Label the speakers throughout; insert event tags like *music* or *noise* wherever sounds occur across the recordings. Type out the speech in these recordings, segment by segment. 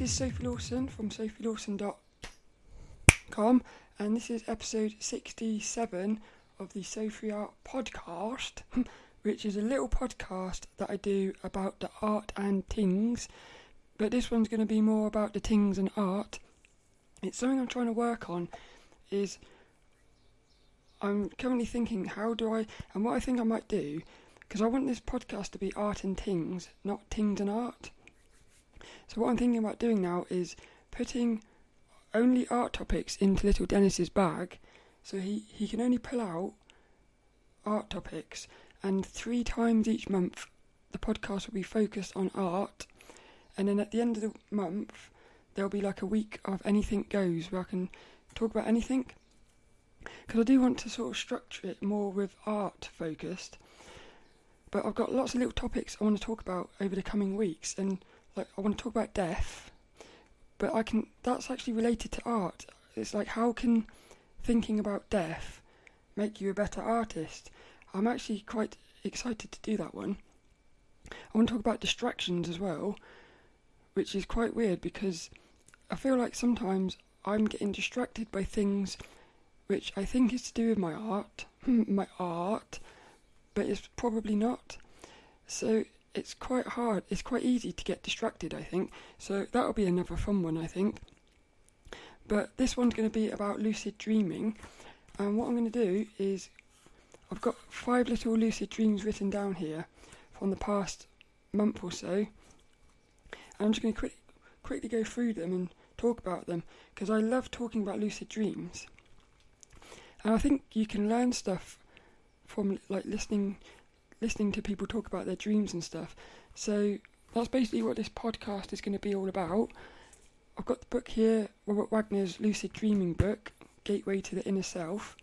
Speaker 1: this is Sophie Lawson from sophielawson.com, and this is episode 67 of the Sophie Art Podcast, *laughs* which is a little podcast that I do about the art and things. But this one's going to be more about the things and art. It's something I'm trying to work on. Is I'm currently thinking how do I and what I think I might do because I want this podcast to be art and things, not things and art. So what I'm thinking about doing now is putting only art topics into little Dennis's bag, so he, he can only pull out art topics, and three times each month the podcast will be focused on art, and then at the end of the month there'll be like a week of anything goes where I can talk about anything. Because I do want to sort of structure it more with art focused, but I've got lots of little topics I want to talk about over the coming weeks, and like I want to talk about death, but I can that's actually related to art. It's like how can thinking about death make you a better artist? I'm actually quite excited to do that one. I want to talk about distractions as well, which is quite weird because I feel like sometimes I'm getting distracted by things which I think is to do with my art, *laughs* my art, but it's probably not. So it's quite hard. It's quite easy to get distracted, I think. So that'll be another fun one, I think. But this one's going to be about lucid dreaming. And what I'm going to do is, I've got five little lucid dreams written down here from the past month or so. And I'm just going to quick, quickly go through them and talk about them because I love talking about lucid dreams. And I think you can learn stuff from like listening listening to people talk about their dreams and stuff. So that's basically what this podcast is going to be all about. I've got the book here, Robert Waggoner's Lucid Dreaming book, Gateway to the Inner Self.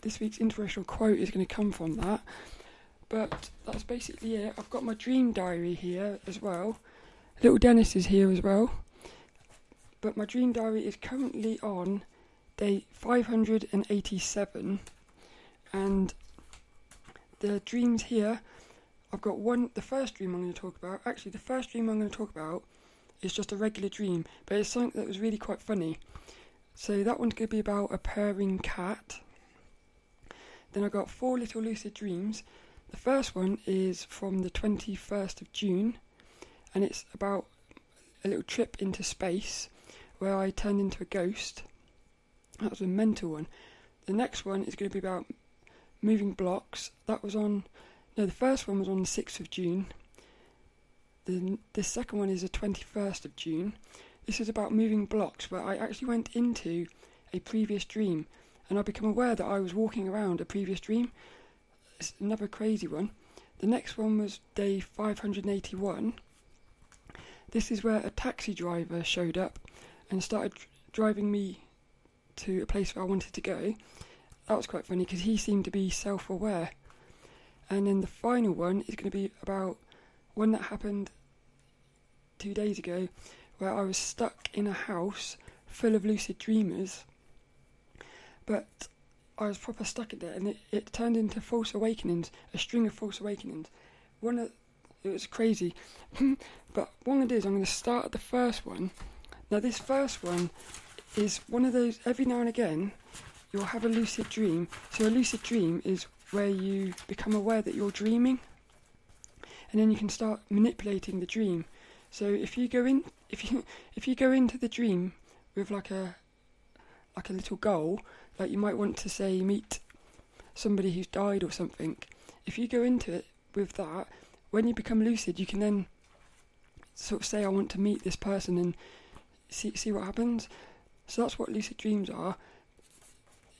Speaker 1: This week's inspirational quote is going to come from that. But that's basically it. I've got my dream diary here as well. Little Dennis is here as well. But my dream diary is currently on day 587. And the dreams here, I've got one. The first dream I'm going to talk about, actually, the first dream I'm going to talk about is just a regular dream, but it's something that was really quite funny. So that one's going to be about a purring cat. Then I got four little lucid dreams. The first one is from the 21st of June, and it's about a little trip into space where I turned into a ghost. That was a mental one. The next one is going to be about moving blocks. That was on. No, the first one was on the 6th of June. The, the second one is the 21st of June. This is about moving blocks, where I actually went into a previous dream and I become aware that I was walking around a previous dream. It's another crazy one. The next one was day 581. This is where a taxi driver showed up and started driving me to a place where I wanted to go that was quite funny because he seemed to be self aware. And then the final one is going to be about one that happened two days ago where I was stuck in a house full of lucid dreamers. But I was proper stuck in there and it, it turned into false awakenings, a string of false awakenings. One of it was crazy. *laughs* but one of these I'm going to start at the first one. Now this first one is one of those every now and again you'll have a lucid dream. So a lucid dream is where you become aware that you're dreaming, and then you can start manipulating the dream. So if you go in, if you if you go into the dream with like a like a little goal, like you might want to say meet somebody who's died or something. If you go into it with that, when you become lucid, you can then sort of say, "I want to meet this person," and see see what happens. So that's what lucid dreams are.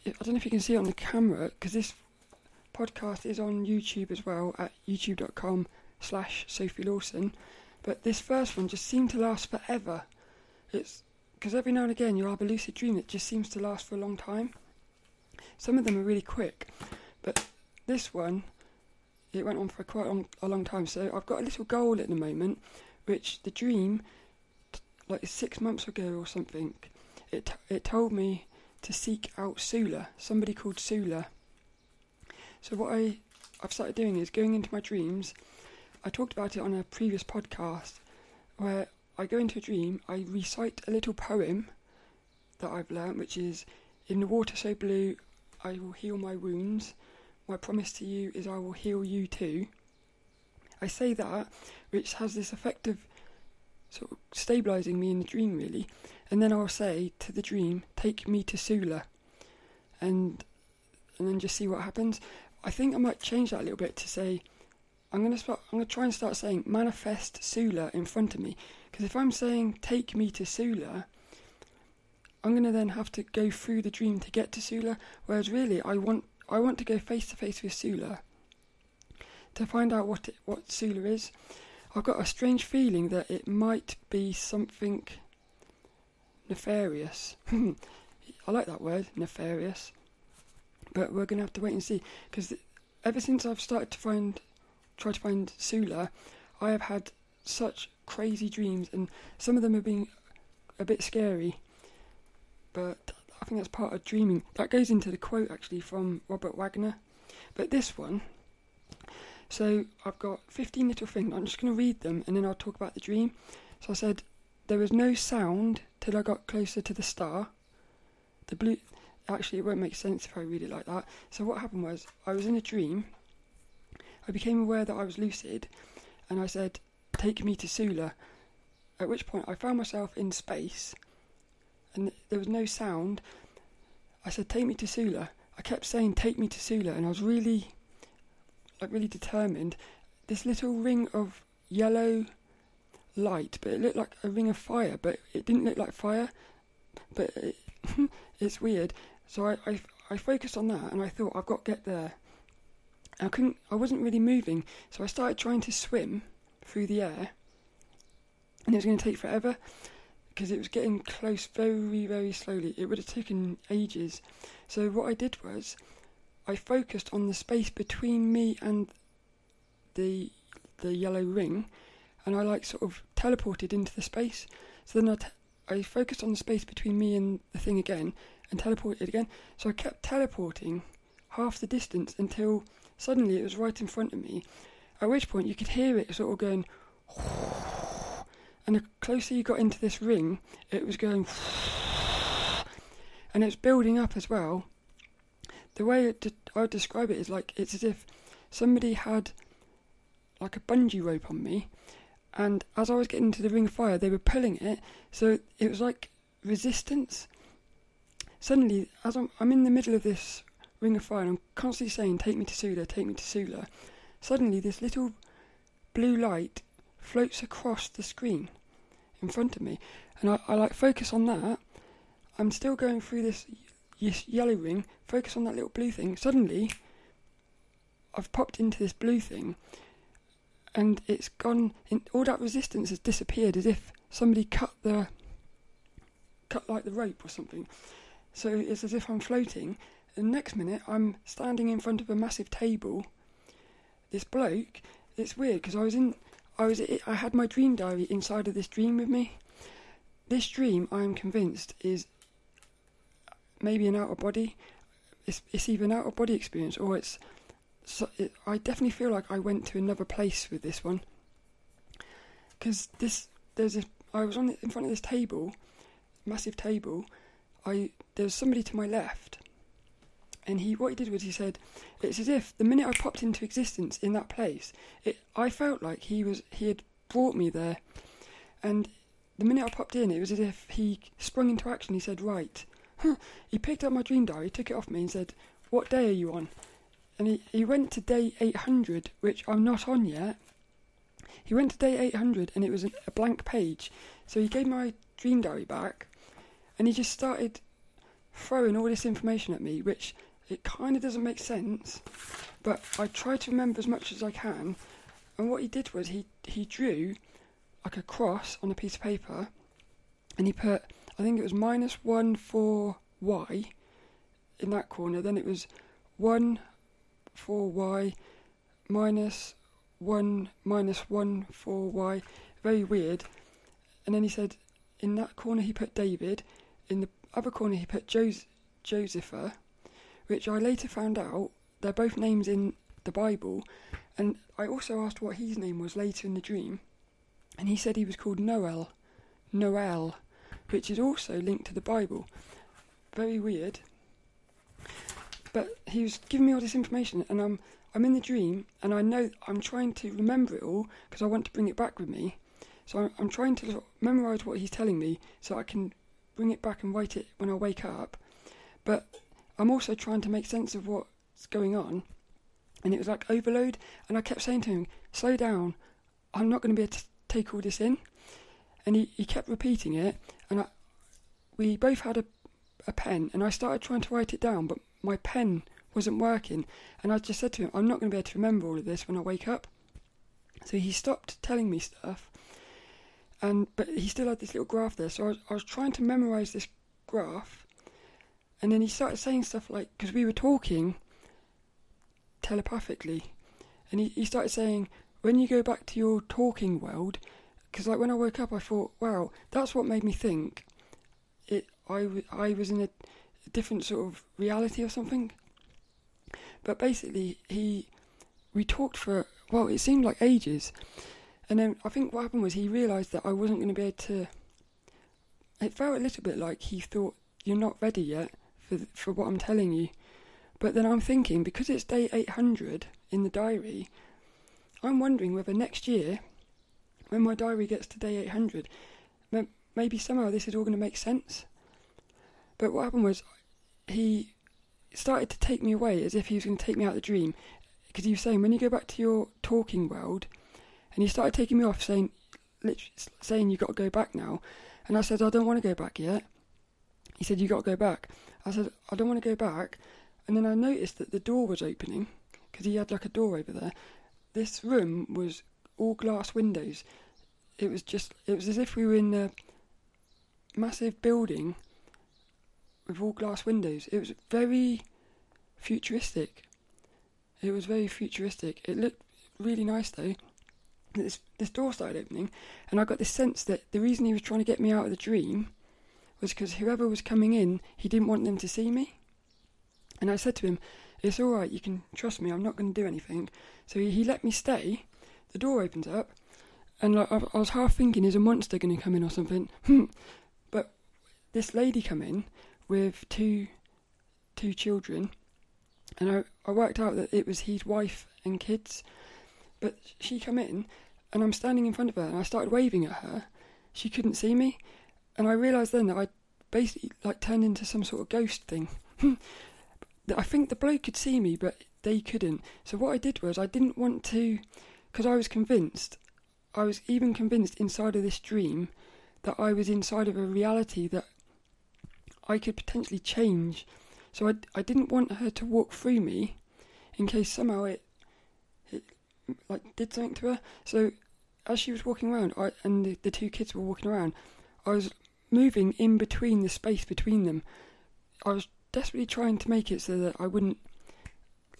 Speaker 1: I don't know if you can see it on the camera because this podcast is on YouTube as well at youtube.com slash Sophie Lawson. But this first one just seemed to last forever. It's because every now and again you'll have a lucid dream that just seems to last for a long time. Some of them are really quick, but this one it went on for quite a long, a long time. So I've got a little goal at the moment, which the dream, like six months ago or something, it it told me to seek out Sula, somebody called Sula. So what I I've started doing is going into my dreams. I talked about it on a previous podcast where I go into a dream, I recite a little poem that I've learnt, which is In the water so blue, I will heal my wounds. My promise to you is I will heal you too. I say that, which has this effect of sort of stabilising me in the dream, really. And then I'll say to the dream, Take me to Sula. And and then just see what happens. I think I might change that a little bit to say, I'm gonna start. I'm gonna try and start saying manifest Sula in front of me. Because if I'm saying take me to Sula, I'm gonna then have to go through the dream to get to Sula. Whereas really, I want I want to go face to face with Sula to find out what it, what Sula is. I've got a strange feeling that it might be something nefarious. *laughs* I like that word, nefarious. But we're gonna have to wait and see because ever since I've started to find try to find Sula, I have had such crazy dreams, and some of them have been a bit scary. But I think that's part of dreaming. That goes into the quote actually from Robert Waggoner. But this one, so I've got 15 little things. I'm just going to read them and then I'll talk about the dream. So I said, There was no sound till I got closer to the star. The blue. Actually, it won't make sense if I read it like that. So what happened was, I was in a dream I became aware that I was lucid, and I said, Take me to Sula. At which point I found myself in space, and there was no sound. I said, Take me to Sula. I kept saying, Take me to Sula, and I was really, like, really determined. This little ring of yellow light, but it looked like a ring of fire, but it didn't look like fire. But it, *laughs* it's weird. So I, I, I focused on that, and I thought, I've got to get there. I couldn't. I wasn't really moving, so I started trying to swim through the air, and it was going to take forever because it was getting close very, very slowly. It would have taken ages. So what I did was, I focused on the space between me and the the yellow ring, and I like sort of teleported into the space. So then I focused on the space between me and the thing again, and teleported again. So I kept teleporting half the distance until Suddenly it was right in front of me, at which point you could hear it sort of going. *sniffs* And the closer you got into this ring, it was going. *sniffs* And it's building up as well. The way I would describe it is like it's as if somebody had like a bungee rope on me, and as I was getting to the ring of fire, they were pulling it, so it was like resistance. Suddenly, as I'm, I'm in the middle of this Ring of Fire, and I'm constantly saying, Take me to Sula, take me to Sula. Suddenly, this little blue light floats across the screen in front of me, and I, I like focus on that. I'm still going through this yellow ring, focus on that little blue thing. Suddenly, I've popped into this blue thing, and it's gone. In, all that resistance has disappeared, as if somebody cut the cut like the rope or something. So it's as if I'm floating, the next minute, I'm standing in front of a massive table. This bloke, it's weird because I was in, I was, I had my dream diary inside of this dream with me. This dream, I am convinced, is maybe an out of body. It's, it's either an out of body experience or it's. So it, I definitely feel like I went to another place with this one. Because this, there's a, I was on the, in front of this table, massive table. I there was somebody to my left and he what he did was he said it's as if the minute I popped into existence in that place, it I felt like he was he had brought me there, and the minute I popped in, it was as if he sprung into action. He said, "Right." He picked up my dream diary, took it off me, and said, "What day are you on?" And he, he went to day 800, which I'm not on yet. He went to day 800, and it was a blank page. So he gave my dream diary back, and he just started throwing all this information at me, which it kind of doesn't make sense, but I try to remember as much as I can. And what he did was he he drew like a cross on a piece of paper, and he put I think it was minus one for y in that corner. Then it was one for y minus one minus one for y. Very weird. And then he said in that corner he put David, in the other corner he put Jos- Josepha which I later found out they're both names in the Bible. And I also asked what his name was later in the dream, and he said he was called Noel. Noel, which is also linked to the Bible. Very weird. But he was giving me all this information, and I'm I'm in the dream, and I know I'm trying to remember it all because I want to bring it back with me. So I'm, I'm trying to memorize what he's telling me so I can bring it back and write it when I wake up. But I'm also trying to make sense of what's going on. And it was like overload, and I kept saying to him, "Slow down, I'm not going to be able to take all this in." And he, he kept repeating it, and I, we both had a, a pen, and I started trying to write it down, but my pen wasn't working. And I just said to him, I'm not going to be able to remember all of this when I wake up. So he stopped telling me stuff, and but he still had this little graph there. So I was, I was trying to memorize this graph, and then he started saying stuff like, because we were talking telepathically, and he, he started saying, when you go back to your talking world, because like when I woke up, I thought, wow, that's what made me think. It, I, w- I was in a different sort of reality or something. But basically, he, we talked for well, it seemed like ages, and then I think what happened was he realised that I wasn't going to be able to. It felt a little bit like he thought you're not ready yet for for what I'm telling you, but then I'm thinking because it's day 800 in the diary, I'm wondering whether next year, when my diary gets to day 800, maybe somehow this is all going to make sense. But what happened was he started to take me away as if he was going to take me out of the dream. Because he was saying, when you go back to your talking world, and he started taking me off, saying, saying, you've got to go back now. And I said, I don't want to go back yet. He said, you've got to go back. I said, I don't want to go back. And then I noticed that the door was opening because he had like a door over there. This room was all glass windows. It was just, it was as if we were in a massive building with all glass windows. It was very futuristic. It was very futuristic. It looked really nice though. This this door started opening, and I got this sense that the reason he was trying to get me out of the dream was because whoever was coming in, he didn't want them to see me. And I said to him, "It's all right. You can trust me. I'm not going to do anything." So he, he let me stay. The door opens up, and like I, I was half thinking, "Is a monster going to come in or something?" *laughs* but this lady come in with two two children, and I, I worked out that it was his wife and kids. But she come in, and I'm standing in front of her, and I started waving at her. She couldn't see me, and I realised then that I basically like turned into some sort of ghost thing. *laughs* I think the bloke could see me, but they couldn't. So what I did was I didn't want to, because I was convinced, I was even convinced inside of this dream that I was inside of a reality that I could potentially change. So I, I didn't want her to walk through me in case somehow it, it like did something to her. So as she was walking around, I, and the, the two kids were walking around, I was moving in between the space between them. I was desperately trying to make it so that I wouldn't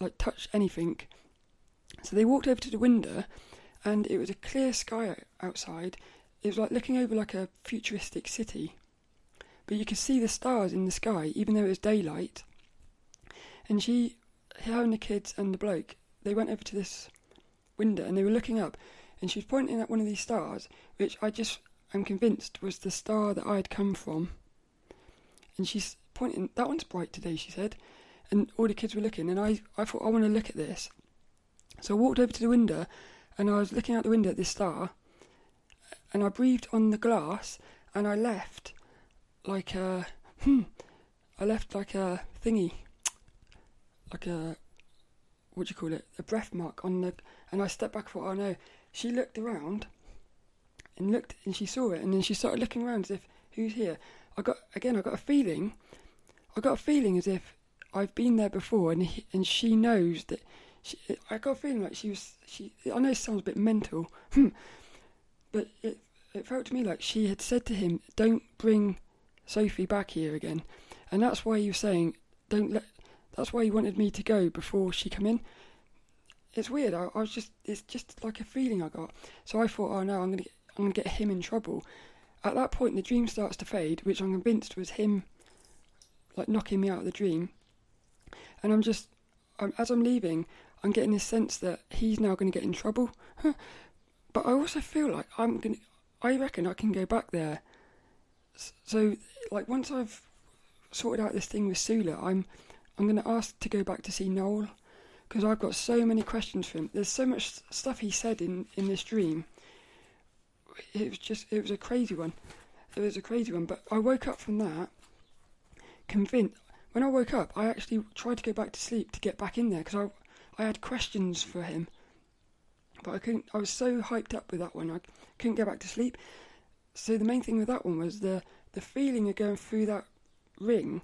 Speaker 1: like touch anything. So they walked over to the window, and it was a clear sky outside. It was like looking over like a futuristic city but you could see the stars in the sky, even though it was daylight. And she, her and the kids and the bloke, they went over to this window and they were looking up, and she was pointing at one of these stars, which I just am convinced was the star that I had come from. And she's pointing, that one's bright today, she said. And all the kids were looking, and I, I thought, I want to look at this. So I walked over to the window, and I was looking out the window at this star, and I breathed on the glass, and I left like a hmm. I left like a thingy, like a what do you call it? A breath mark on the, and I stepped back. for thought, oh no. She looked around, and looked, and she saw it, and then she started looking around as if who's here. I got again. I got a feeling. I got a feeling as if I've been there before, and he, and she knows that. She, I got a feeling like she was. She. I know it sounds a bit mental, hmm, but it it felt to me like she had said to him, "Don't bring Sophie back here again, and that's why you were saying don't let. That's why you wanted me to go before she come in. It's weird. I, I was just. It's just like a feeling I got. So I thought, oh no, I'm gonna. Get, I'm gonna get him in trouble. At that point, the dream starts to fade, which I'm convinced was him, like knocking me out of the dream. And I'm just, I'm, as I'm leaving, I'm getting this sense that he's now going to get in trouble. but I also feel like I'm going. to I reckon I can go back there So, like, once I've sorted out this thing with Sula, I'm I'm going to ask to go back to see Noel because I've got so many questions for him. There's so much stuff he said in in this dream. It was just it was a crazy one. It was a crazy one. But I woke up from that convinced. When I woke up, I actually tried to go back to sleep to get back in there because I had questions for him. But I couldn't. I was so hyped up with that one. I couldn't go back to sleep. So the main thing with that one was the the feeling of going through that ring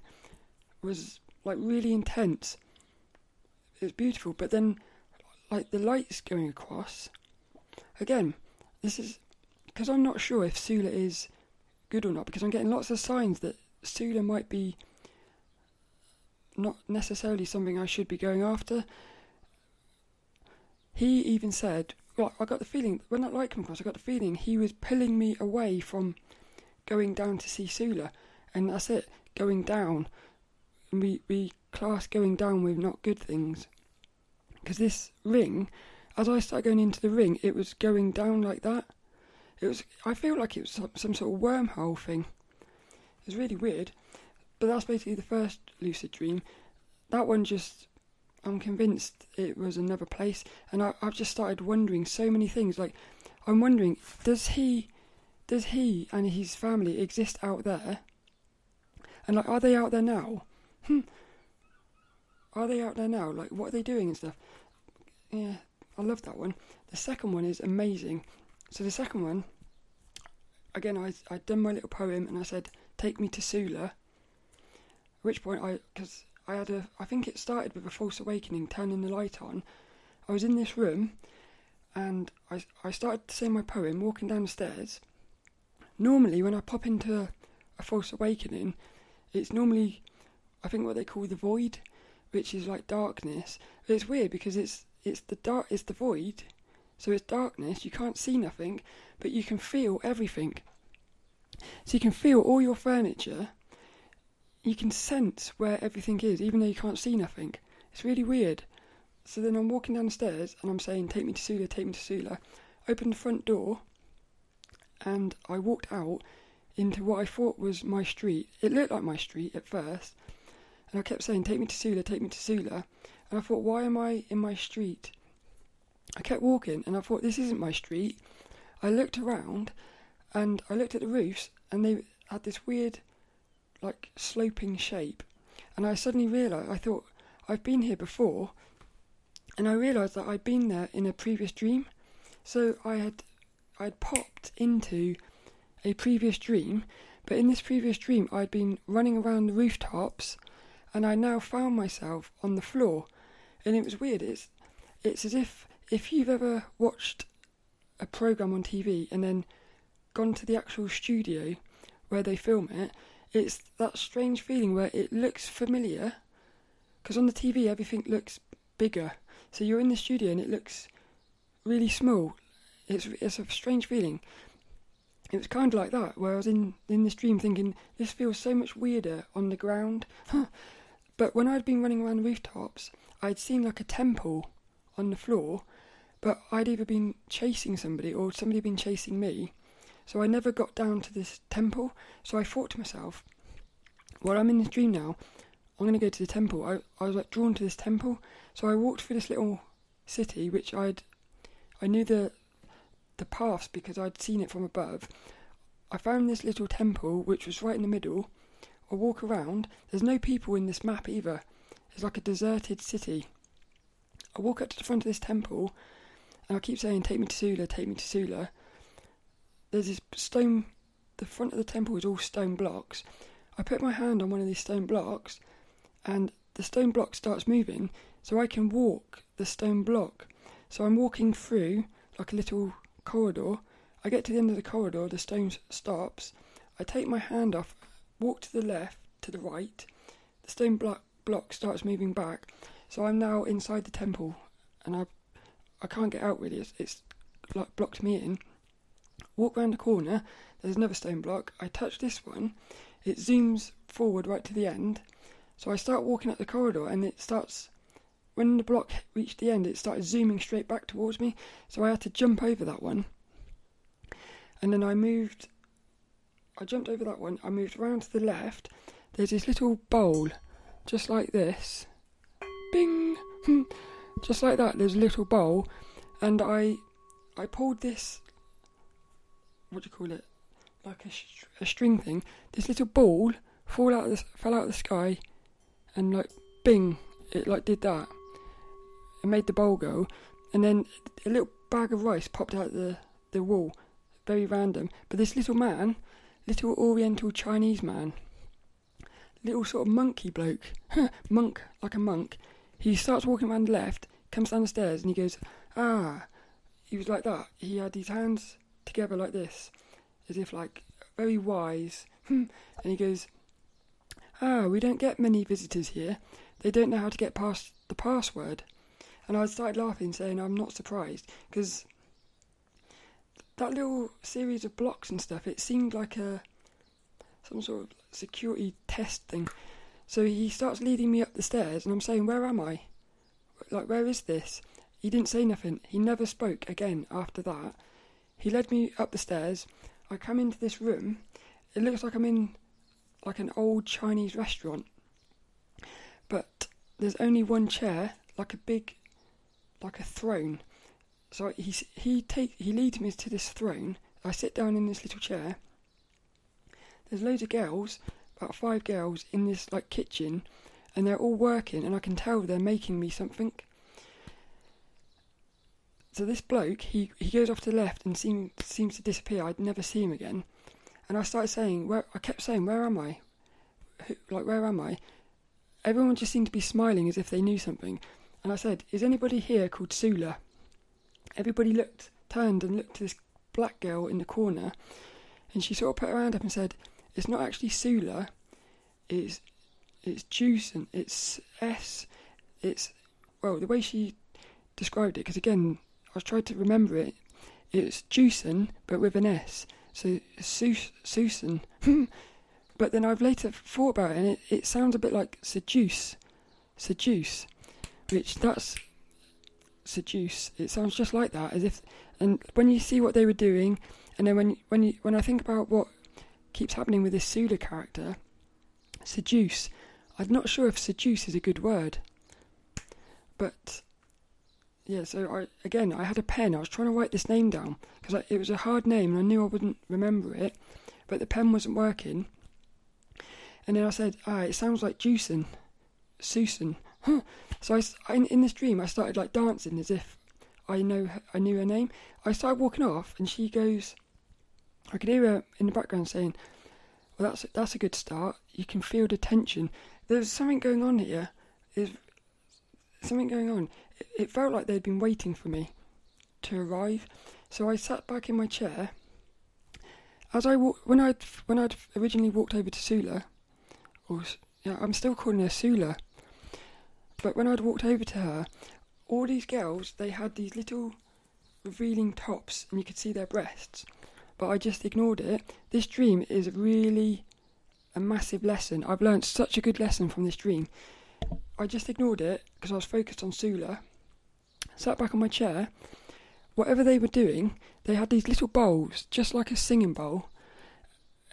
Speaker 1: was like really intense. It's beautiful, but then like the lights going across. Again, this is because I'm not sure if Sula is good or not because I'm getting lots of signs that Sula might be not necessarily something I should be going after. He even said, well, I got the feeling when that light came across, I got the feeling he was pulling me away from going down to see Sula, and that's it, going down. We we class going down with not good things, because this ring, as I started going into the ring, it was going down like that. It was. I feel like it was some, some sort of wormhole thing. It was really weird, but that's basically the first lucid dream. That one just I'm convinced it was another place, and I, have just started wondering so many things. Like, I'm wondering, does he, does he and his family exist out there? And like, are they out there now? Hmm. Are they out there now? Like, what are they doing and stuff? Yeah, I love that one. The second one is amazing. So the second one, again, I I'd done my little poem and I said, "Take me to Sula." At which point I, because I had a, I think it started with a false awakening, turning the light on. I was in this room, and I, I started to say my poem, walking down the stairs. Normally, when I pop into a, a false awakening, it's normally, I think what they call the void, which is like darkness. But it's weird because it's it's the dark, it's the void, so it's darkness. You can't see nothing, but you can feel everything. So you can feel all your furniture you can sense where everything is, even though you can't see nothing. It's really weird. So then I'm walking down the stairs and I'm saying, Take me to Sula, take me to Sula. Opened the front door and I walked out into what I thought was my street. It looked like my street at first. And I kept saying, Take me to Sula, take me to Sula. And I thought, Why am I in my street? I kept walking and I thought, This isn't my street. I looked around and I looked at the roofs and they had this weird like sloping shape, and I suddenly realised I thought I've been here before, and I realised that I'd been there in a previous dream. So I had I'd popped into a previous dream, but in this previous dream I'd been running around the rooftops, and I now found myself on the floor, and it was weird. It's it's as if if you've ever watched a program on TV and then gone to the actual studio where they film it it's that strange feeling where it looks familiar because on the TV everything looks bigger. So you're in the studio and it looks really small. It's it's a strange feeling. It was kind of like that where I was in in this dream thinking this feels so much weirder on the ground. *laughs* but when I'd been running around rooftops, I'd seen like a temple on the floor, but I'd either been chasing somebody or somebody been chasing me. So I never got down to this temple. So I thought to myself, well, I'm in this dream now. I'm going to go to the temple. I, I was like drawn to this temple. So I walked through this little city, which I'd, I knew the, the paths because I'd seen it from above. I found this little temple, which was right in the middle. I walk around. There's no people in this map either. It's like a deserted city. I walk up to the front of this temple, and I keep saying, "Take me to Sula, take me to Sula." There's this stone. The front of the temple is all stone blocks. I put my hand on one of these stone blocks, and the stone block starts moving, so I can walk the stone block. So I'm walking through like a little corridor. I get to the end of the corridor, the stone stops. I take my hand off, walk to the left, to the right. The stone block block starts moving back, so I'm now inside the temple, and I I can't get out really. It's, it's like blocked me in walk round the corner, there's another stone block. I touch this one, it zooms forward right to the end. So I start walking up the corridor and it starts, when the block reached the end, it started zooming straight back towards me. So I had to jump over that one. And then I moved I jumped over that one. I moved around to the left. There's this little bowl, just like this. Bing, *laughs* just like that. There's a little bowl, and I, I pulled this. What do you call it? Like a, sh- a string thing. This little ball fall out of the, fell out of the sky, and like bing, it like did that. It made the bowl go, and then a little bag of rice popped out the the wall. Very random. But this little man, little Oriental Chinese man, little sort of monkey bloke, *laughs* monk like a monk. He starts walking around the left, comes down the stairs, and he goes, ah. He was like that. He had his hands together like this, as if like very wise. *laughs* and he goes, ah, we don't get many visitors here. They don't know how to get past the password. And I started laughing, saying I'm not surprised because that little series of blocks and stuff, it seemed like a some sort of security test thing. So he starts leading me up the stairs, and I'm saying, "Where am I? Like, where is this?" He didn't say nothing. He never spoke again after that. He led me up the stairs. I come into this room. It looks like I'm in like an old Chinese restaurant, but there's only one chair, like a big, like a throne. So he he take he leads me to this throne. I sit down in this little chair. There's loads of girls, about five girls in this like kitchen, and they're all working, and I can tell they're making me something. So this bloke, he, he goes off to the left and seem, seems to disappear. I'd never see him again. And I started saying, where I kept saying, where am I? Who, like, where am I? Everyone just seemed to be smiling as if they knew something. And I said, is anybody here called Sula? Everybody looked, turned and looked to this black girl in the corner. And she sort of put her hand up and said, it's not actually Sula. It's, it's Juice and it's S. It's, well, the way she described it, because again, I tried to remember it. It's Juicen, but with an S. So Susan. *laughs* but then I've later thought about it, and it, it sounds a bit like seduce, seduce, which that's seduce. It sounds just like that, as if. And when you see what they were doing, and then when when you when I think about what keeps happening with this Sula character, seduce. I'm not sure if seduce is a good word, but yeah, so I again I had a pen. I was trying to write this name down because it was a hard name and I knew I wouldn't remember it, but the pen wasn't working. And then I said, "Ah, it sounds like Juicen, Susan." *laughs* so I, I, in this dream I started like dancing as if I know I knew her name. I started walking off, and she goes. I could hear her in the background saying, "Well, that's that's a good start. You can feel the tension. There's something going on here. There's something going on it felt like they'd been waiting for me to arrive. So I sat back in my chair. As I wa- when I'd when I'd originally walked over to Sula, or yeah, I'm still calling her Sula. But when I'd walked over to her, all these girls they had these little revealing tops, and you could see their breasts. But I just ignored it. This dream is really a massive lesson. I've learned such a good lesson from this dream. I just ignored it because I was focused on Sula. Sat back on my chair. Whatever they were doing, they had these little bowls, just like a singing bowl,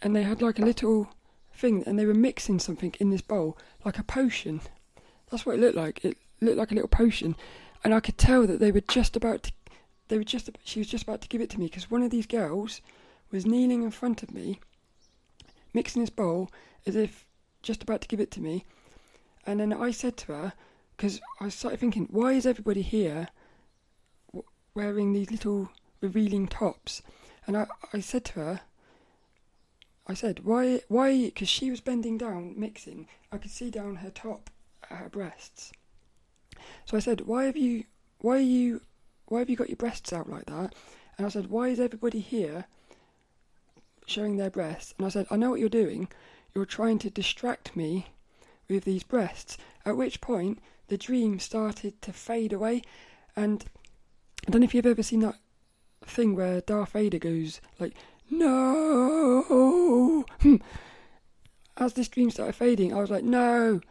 Speaker 1: and they had like a little thing, and they were mixing something in this bowl, like a potion. That's what it looked like. It looked like a little potion, and I could tell that they were just about to. They were just. She was just about to give it to me because one of these girls was kneeling in front of me, mixing this bowl as if just about to give it to me and then I said to her, because I started thinking, why is everybody here wearing these little revealing tops? And I, I said to her, I said, why, why, because she was bending down mixing, I could see down her top, her breasts. So I said, why have you, why are you, why have you got your breasts out like that? And I said, why is everybody here showing their breasts? And I said, I know what you're doing. You're trying to distract me with these breasts, at which point the dream started to fade away. And I don't know if you've ever seen that thing where Darth Vader goes like, no. *laughs* As this dream started fading, I was like, no.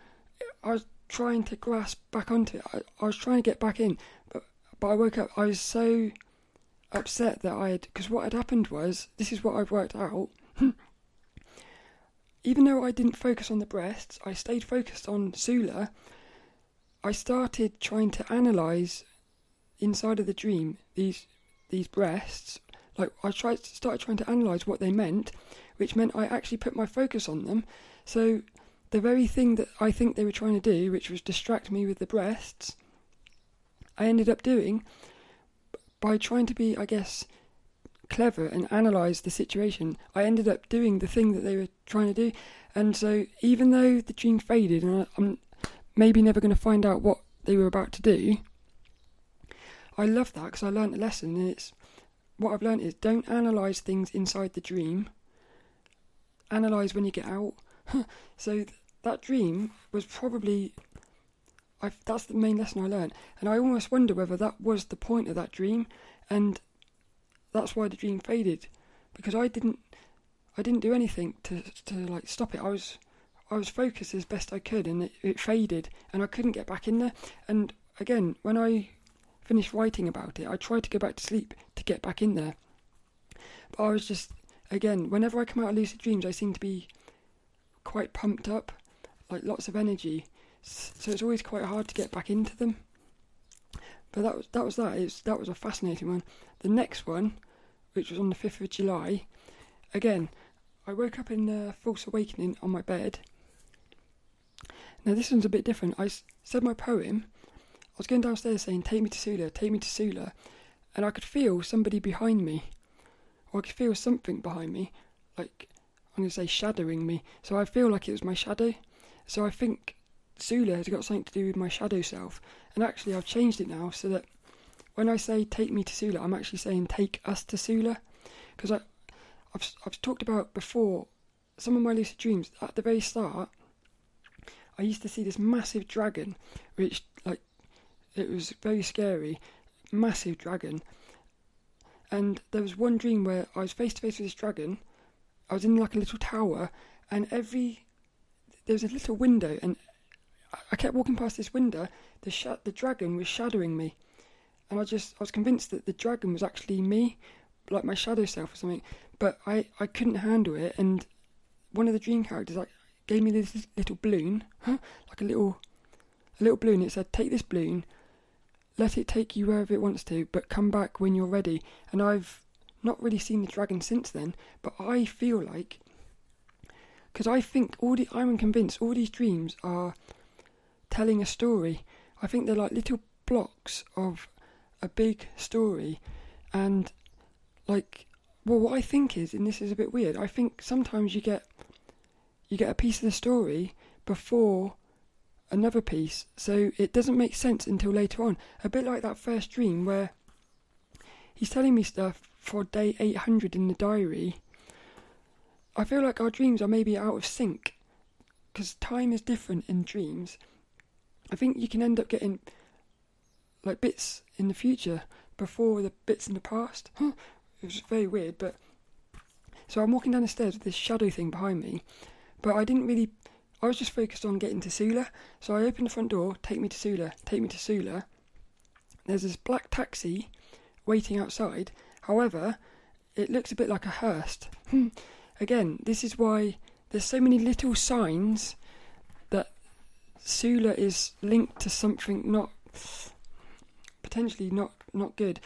Speaker 1: I was trying to grasp back onto it. I, I was trying to get back in, but but I woke up. I was so upset that I had because what had happened was this is what I've worked out. *laughs* even though I didn't focus on the breasts, I stayed focused on Sula. I started trying to analyze inside of the dream these these breasts. Like I tried started trying to analyze what they meant, which meant I actually put my focus on them. So the very thing that I think they were trying to do, which was distract me with the breasts, I ended up doing by trying to be, I guess, clever and analyze the situation. I ended up doing the thing that they were trying to do, and so even though the dream faded, and I'm maybe never going to find out what they were about to do, I love that because I learned a lesson, and it's what I've learned is don't analyze things inside the dream. Analyze when you get out. *laughs* so that dream was probably I've, that's the main lesson I learned, and I almost wonder whether that was the point of that dream, and that's why the dream faded, because I didn't, I didn't do anything to to like stop it. I was, I was focused as best I could, and it, it faded, and I couldn't get back in there. And again, when I finished writing about it, I tried to go back to sleep to get back in there, but I was just, again, whenever I come out of lucid dreams, I seem to be quite pumped up like lots of energy, so it's always quite hard to get back into them. But that was that was that. It's, that was a fascinating one. The next one, which was on the fifth of July, again, I woke up in a false awakening on my bed. Now this one's a bit different. I said my poem. I was going downstairs saying, "Take me to Sula, take me to Sula," and I could feel somebody behind me, or I could feel something behind me, like I'm going to say shadowing me. So I feel like it was my shadow. So I think Sula has got something to do with my shadow self. And actually, I've changed it now so that when I say take me to Sula, I'm actually saying take us to Sula. Because I've, I've talked about before some of my lucid dreams at the very start. I used to see this massive dragon, which, like, it was very scary, massive dragon. And there was one dream where I was face to face with this dragon. I was in like a little tower, and every there was a little window, and I kept walking past this window. The sh- the dragon was shadowing me, and I just I was convinced that the dragon was actually me, like my shadow self or something. But I I couldn't handle it, and one of the dream characters like gave me this little balloon, huh? like a little a little balloon. It said, "Take this balloon." Let it take you wherever it wants to, but come back when you're ready. And I've not really seen the dragon since then, but I feel like because I think all the I'm convinced all these dreams are telling a story. I think they're like little blocks of a big story, and like well, what I think is, and this is a bit weird. I think sometimes you get you get a piece of the story before another piece, so it doesn't make sense until later on. A bit like that first dream where he's telling me stuff for day 800 in the diary I feel like our dreams are maybe out of sync because time is different in dreams. I think you can end up getting like bits in the future before the bits in the past. it was very weird, but so I'm walking down the stairs with this shadow thing behind me, but I didn't really. I was just focused on getting to Sula, so I opened the front door. Take me to Sula. Take me to Sula. There's this black taxi waiting outside. However, it looks a bit like a hearse. Hmm, again, this is why there's so many little signs that Sula is linked to something not potentially not not good.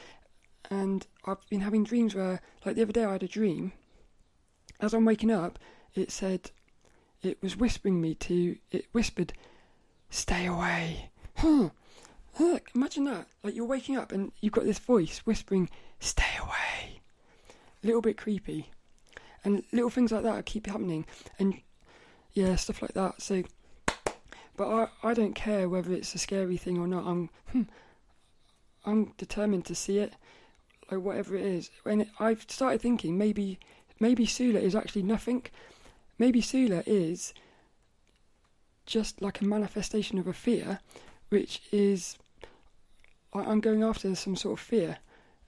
Speaker 1: And I've been having dreams where, like the other day, I had a dream. As I'm waking up, it said, it was whispering me to, it whispered, "Stay away." Huh. Imagine that. Like you're waking up and you've got this voice whispering, "Stay away." A little bit creepy and little things like that keep happening, and yeah, stuff like that. So, but I I don't care whether it's a scary thing or not. I'm hmm, I'm determined to see it, like whatever it is. And I've started thinking maybe maybe Sula is actually nothing. Maybe Sula is just like a manifestation of a fear, which is I'm going after some sort of fear,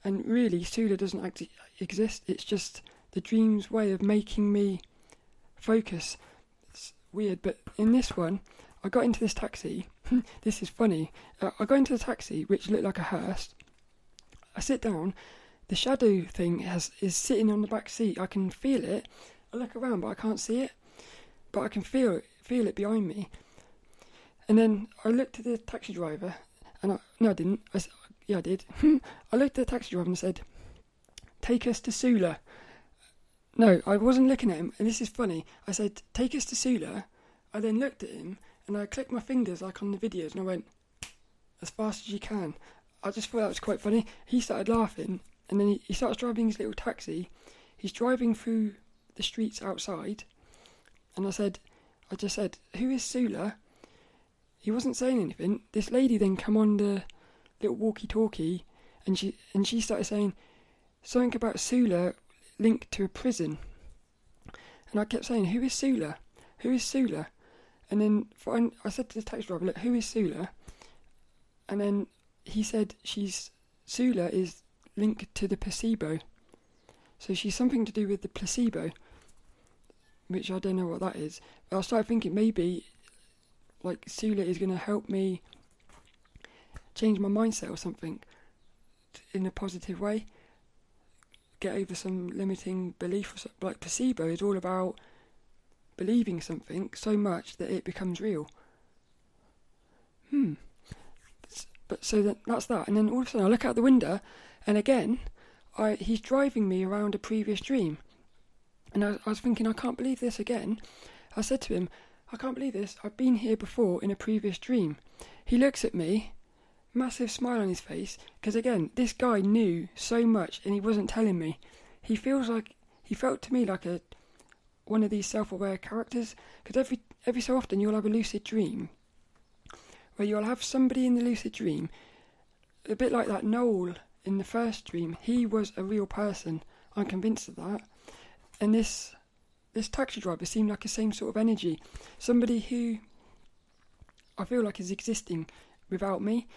Speaker 1: and really Sula doesn't actually exist. It's just the dream's way of making me focus. It's weird, but in this one, I got into this taxi. *laughs* this is funny. Uh, I got into the taxi, which looked like a hearse. I sit down. The shadow thing has is sitting on the back seat. I can feel it. I look around, but I can't see it. but I can feel it, feel it behind me. And then I looked at the taxi driver, and I no, I didn't. I, yeah, I did. *laughs* I looked at the taxi driver and said, "Take us to Sula." No, I wasn't looking at him, and this is funny. I said, "Take us to Sula." I then looked at him, and I clicked my fingers like on the videos, and I went, "As fast as you can." I just thought that was quite funny. He started laughing, and then he, he starts driving his little taxi. He's driving through the streets outside, and I said, I just said, "Who is Sula?" He wasn't saying anything. This lady then come on the little walkie-talkie, and she and she started saying something about Sula linked to a prison. And I kept saying, "Who is Sula? Who is Sula?" And then I said to the taxi driver, "Look, who is Sula?" And then he said, "She's Sula is linked to the placebo, so she's something to do with the placebo." Which I don't know what that is. But I started thinking maybe like Sula is going to help me change my mindset or something in a positive way. Get over some limiting belief. Like placebo is all about believing something so much that it becomes real. Hmm. But so that, that's that, and then all of a sudden I look out the window, and again, I he's driving me around a previous dream, and I, I was thinking I can't believe this again. I said to him, I can't believe this. I've been here before in a previous dream. He looks at me, massive smile on his face, because again, this guy knew so much and he wasn't telling me. He feels like he felt to me like a one of these self-aware characters. Because every every so often you'll have a lucid dream where you'll have somebody in the lucid dream, a bit like that Noel in the first dream. He was a real person. I'm convinced of that. And this this taxi driver seemed like the same sort of energy. Somebody who I feel like is existing without me.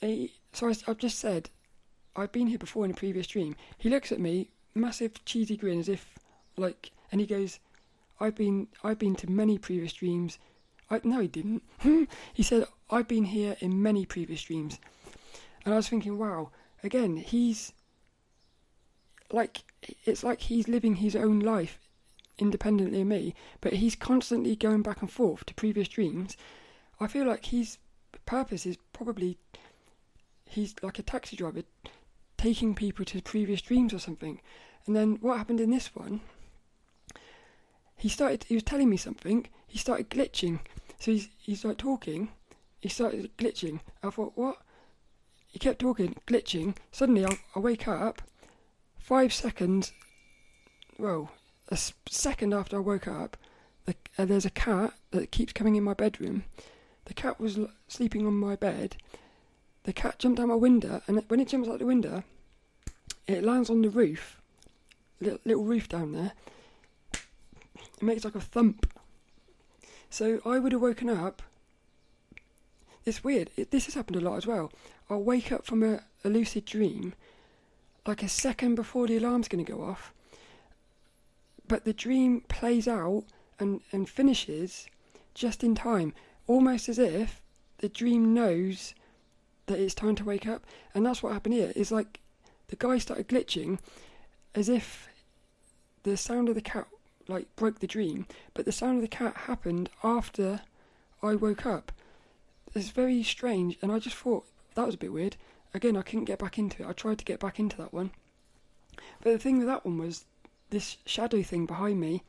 Speaker 1: He, so I, I've just said, I've been here before in a previous dream. He looks at me, massive cheesy grin, as if like, and he goes, "I've been, I've been to many previous dreams." I, no, he didn't. *laughs* he said, "I've been here in many previous dreams," and I was thinking, wow. Again, he's like, it's like he's living his own life independently of me, but he's constantly going back and forth to previous dreams. I feel like his purpose is probably he's like a taxi driver taking people to previous dreams or something. And then what happened in this one? He started. He was telling me something. He started glitching. So he's he's like talking. He started glitching. I thought, what? He kept talking, glitching. Suddenly, I, I wake up. Five seconds. Well, a second after I woke up, the, uh, there's a cat that keeps coming in my bedroom. The cat was l- sleeping on my bed. The cat jumped out my window, and when it jumps out the window, it lands on the roof, little, little roof down there. It makes like a thump. So I would have woken up. It's weird. It, this has happened a lot as well. I'll wake up from a, a lucid dream, like a second before the alarm's going to go off, but the dream plays out and, and finishes just in time, almost as if the dream knows that it's time to wake up. And that's what happened here. Is like the guy started glitching as if the sound of the cat like broke the dream, but the sound of the cat happened after I woke up. It's very strange, and I just thought that was a bit weird. Again, I couldn't get back into it. I tried to get back into that one, but the thing with that one was this shadow thing behind me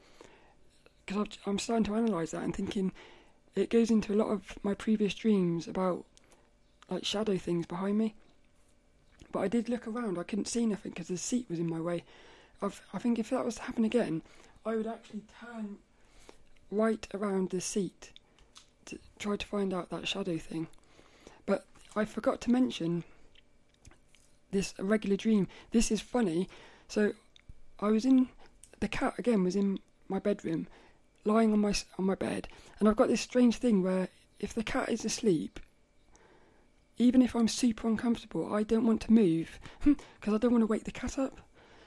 Speaker 1: because I'm starting to analyze that and thinking it goes into a lot of my previous dreams about like shadow things behind me. But I did look around, I couldn't see nothing because the seat was in my way. I've, I think if that was to happen again, I would actually turn right around the seat to try to find out that shadow thing. But I forgot to mention this regular dream. This is funny. So I was in the cat again was in my bedroom, lying on my on my bed, and I've got this strange thing where if the cat is asleep, even if I'm super uncomfortable, I don't want to move *laughs* because I don't want to wake the cat up.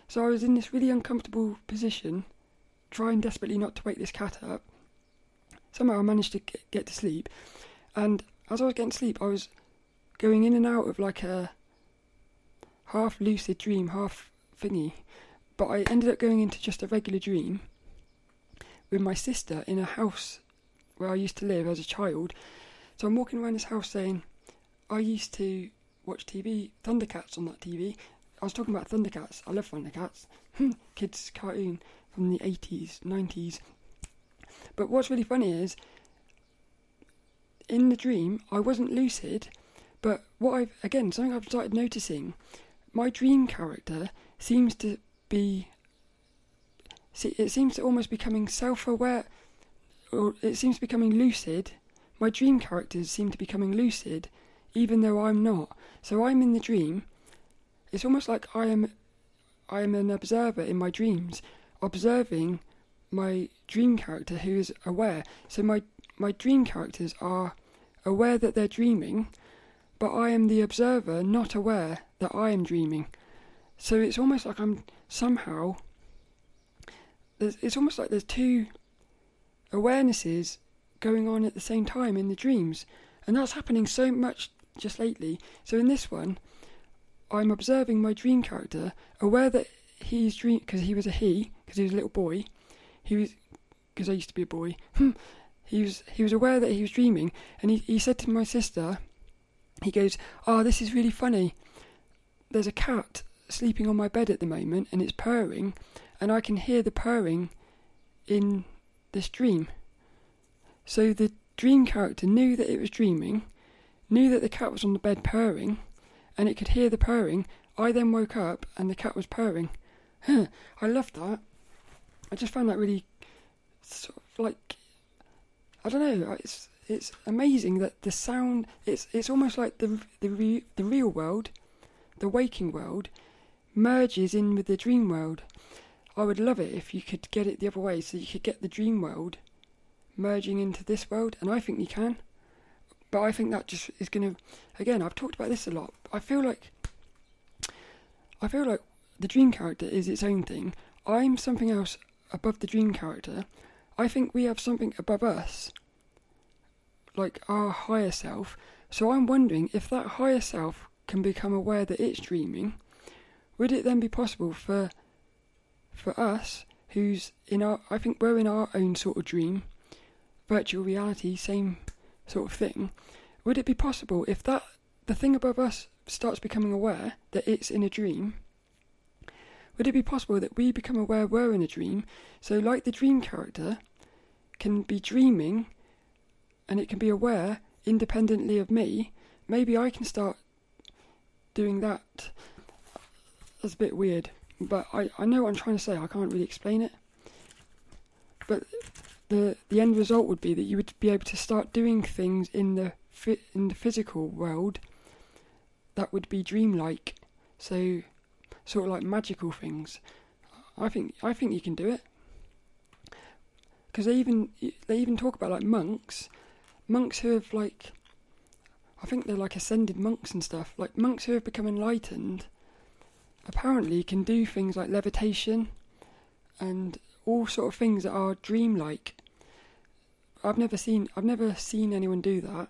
Speaker 1: So I was in this really uncomfortable position, trying desperately not to wake this cat up. Somehow I managed to get, get to sleep, and as I was getting sleep, I was going in and out of like a half lucid dream, half thingy, but I ended up going into just a regular dream with my sister in a house where I used to live as a child. So I'm walking around this house saying, I used to watch TV, Thundercats on that TV. I was talking about Thundercats. I love Thundercats. *laughs* Kids cartoon from the 80s, 90s. But what's really funny is, in the dream, I wasn't lucid, but what I've, again, something I've started noticing, my dream character seems to be, see, it seems to almost becoming self aware, or it seems to becoming lucid. My dream characters seem to be becoming lucid, even though I'm not. So I'm in the dream. It's almost like I am, I am an observer in my dreams, observing my dream character who is aware. So my my dream characters are aware that they're dreaming, but I am the observer not aware that I am dreaming. So it's almost like I'm somehow it's almost like there's two awarenesses going on at the same time in the dreams. And that's happening so much just lately. So in this one, I'm observing my dream character, aware that he's dream because he was a he, because he was a little boy. He was because I used to be a boy. Hmm. he was he was aware that he was dreaming, and he he said to my sister, he goes, "Oh, this is really funny. There's a cat sleeping on my bed at the moment, and it's purring, and I can hear the purring in this dream." So the dream character knew that it was dreaming, knew that the cat was on the bed purring, and it could hear the purring. I then woke up and the cat was purring. I loved that. I just found that really sort of like I don't know. It's it's amazing that the sound. It's it's almost like the the re, the real world, the waking world, merges in with the dream world. I would love it if you could get it the other way, so you could get the dream world merging into this world, and I think you can. But I think that just is going to. Again, I've talked about this a lot. I feel like. I feel like the dream character is its own thing. I'm something else above the dream character. I think we have something above us, like our higher self. So I'm wondering if that higher self can become aware that it's dreaming. Would it then be possible for for us, who's in our, I think we're in our own sort of dream, virtual reality, same sort of thing. Would it be possible if that the thing above us starts becoming aware that it's in a dream? Would it be possible that we become aware we're in a dream? So, like the dream character can be dreaming and it can be aware independently of me, maybe I can start doing that. That's a bit weird, but I, I know what I'm trying to say. I can't really explain it. But the the end result would be that you would be able to start doing things in the in the physical world that would be dreamlike. So sort of like magical things. I think I think you can do it because they even they even talk about like monks, monks who have like, I think they're like ascended monks and stuff. Like monks who have become enlightened, apparently can do things like levitation, and all sort of things that are dreamlike. I've never seen I've never seen anyone do that.